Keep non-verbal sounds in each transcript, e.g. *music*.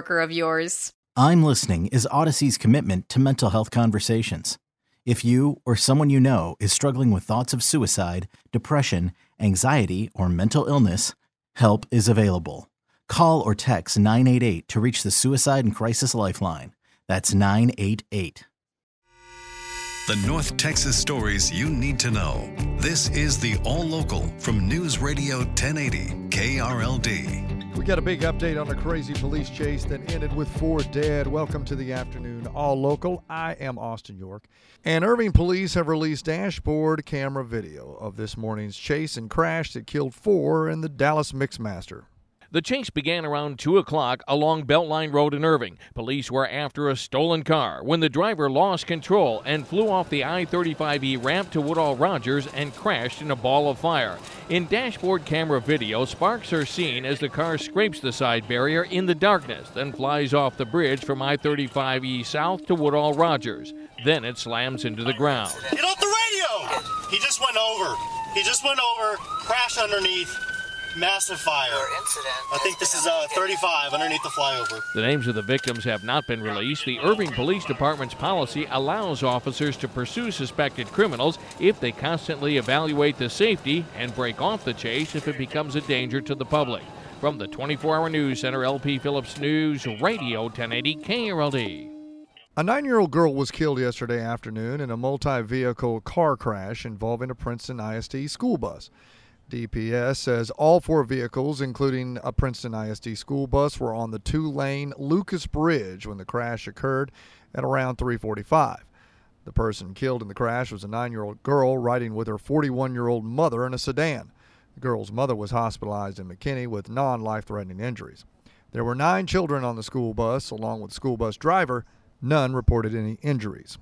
of yours. I'm Listening is Odyssey's commitment to mental health conversations. If you or someone you know is struggling with thoughts of suicide, depression, anxiety, or mental illness, help is available. Call or text 988 to reach the Suicide and Crisis Lifeline. That's 988. The North Texas stories you need to know. This is the All Local from News Radio 1080 KRLD. We got a big update on a crazy police chase that ended with four dead. Welcome to the afternoon all local. I am Austin York. And Irving police have released dashboard camera video of this morning's chase and crash that killed four in the Dallas Mixmaster. The chase began around 2 o'clock along Beltline Road in Irving. Police were after a stolen car when the driver lost control and flew off the I 35E ramp to Woodall Rodgers and crashed in a ball of fire. In dashboard camera video, sparks are seen as the car scrapes the side barrier in the darkness, then flies off the bridge from I 35E south to Woodall Rodgers. Then it slams into the ground. Get off the radio! He just went over. He just went over, crashed underneath, massive fire. Incident. I think this is uh, 35 underneath the flyover. The names of the victims have not been released. The Irving Police Department's policy allows officers to pursue suspected criminals if they constantly evaluate the safety and break off the chase if it becomes a danger to the public. From the 24 hour news center, LP Phillips News, Radio 1080 KRLD. A nine year old girl was killed yesterday afternoon in a multi vehicle car crash involving a Princeton ISD school bus. DPS says all four vehicles, including a Princeton ISD school bus, were on the two-lane Lucas Bridge when the crash occurred at around 345. The person killed in the crash was a 9-year-old girl riding with her 41-year-old mother in a sedan. The girl's mother was hospitalized in McKinney with non-life-threatening injuries. There were 9 children on the school bus along with the school bus driver. None reported any injuries.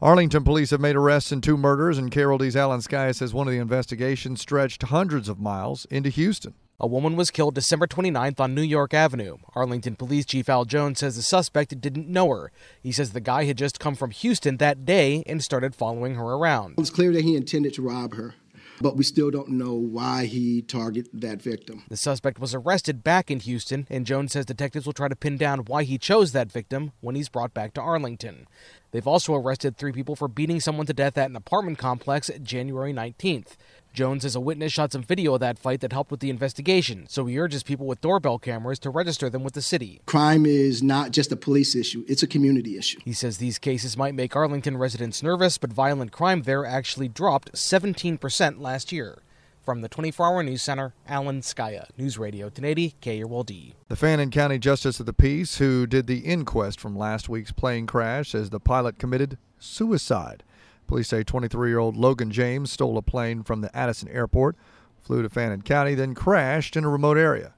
Arlington police have made arrests in two murders, and KRLD's Alan Sky says one of the investigations stretched hundreds of miles into Houston. A woman was killed December 29th on New York Avenue. Arlington Police Chief Al Jones says the suspect didn't know her. He says the guy had just come from Houston that day and started following her around. It was clear that he intended to rob her, but we still don't know why he targeted that victim. The suspect was arrested back in Houston, and Jones says detectives will try to pin down why he chose that victim when he's brought back to Arlington. They've also arrested three people for beating someone to death at an apartment complex January 19th. Jones as a witness shot some video of that fight that helped with the investigation, so he urges people with doorbell cameras to register them with the city. Crime is not just a police issue, it's a community issue. He says these cases might make Arlington residents nervous, but violent crime there actually dropped 17% last year. From the 24 Hour News Center, Alan Scaia, News Radio 1080 KRLD. The Fannin County Justice of the Peace, who did the inquest from last week's plane crash, says the pilot committed suicide. Police say 23 year old Logan James stole a plane from the Addison airport, flew to Fannin County, then crashed in a remote area.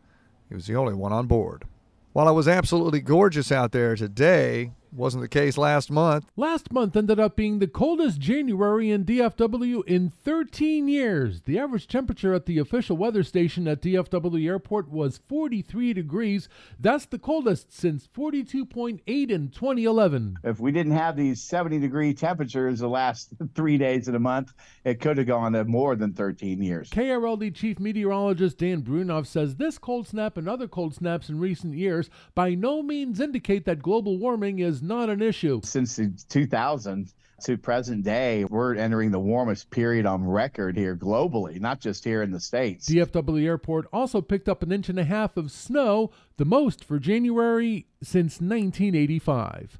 He was the only one on board. While it was absolutely gorgeous out there today, wasn't the case last month. Last month ended up being the coldest January in DFW in 13 years. The average temperature at the official weather station at DFW Airport was 43 degrees. That's the coldest since 42.8 in 2011. If we didn't have these 70 degree temperatures the last *laughs* three days of the month, it could have gone to more than 13 years. KRLD Chief Meteorologist Dan Brounoff says this cold snap and other cold snaps in recent years by no means indicate that global warming is not an issue. Since 2000 to present day, we're entering the warmest period on record here globally, not just here in the States. DFW Airport also picked up an inch and a half of snow, the most for January since 1985.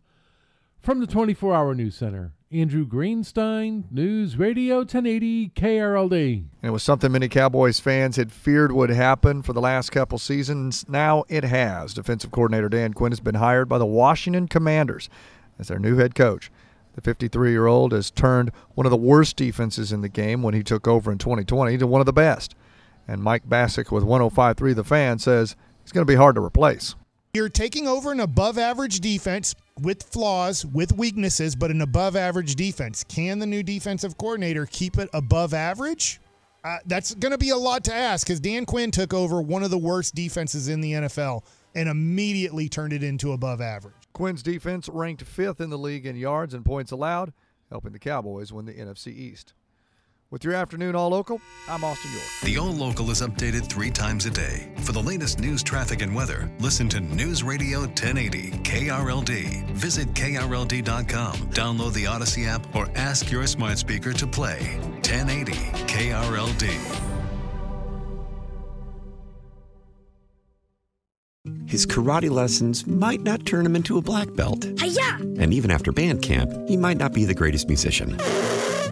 From the 24 Hour News Center, Andrew Greenstein, News Radio 1080 KRLD. And it was something many Cowboys fans had feared would happen for the last couple seasons. Now it has. Defensive coordinator Dan Quinn has been hired by the Washington Commanders as their new head coach. The 53 year old has turned one of the worst defenses in the game when he took over in 2020 to one of the best. And Mike Bacsik with 1053 The Fan says he's going to be hard to replace. You're taking over an above average defense with flaws, with weaknesses, but an above average defense. Can the new defensive coordinator keep it above average? Uh, that's going to be a lot to ask because Dan Quinn took over one of the worst defenses in the NFL and immediately turned it into above average. Quinn's defense ranked fifth in the league in yards and points allowed, helping the Cowboys win the NFC East. With your afternoon All Local, I'm Austin York. The All Local is updated three times a day. For the latest news, traffic, and weather, listen to News Radio 1080 KRLD. Visit KRLD.com, download the Odyssey app, or ask your smart speaker to play 1080 KRLD. His karate lessons might not turn him into a black belt. Hi-ya! And even after band camp, he might not be the greatest musician.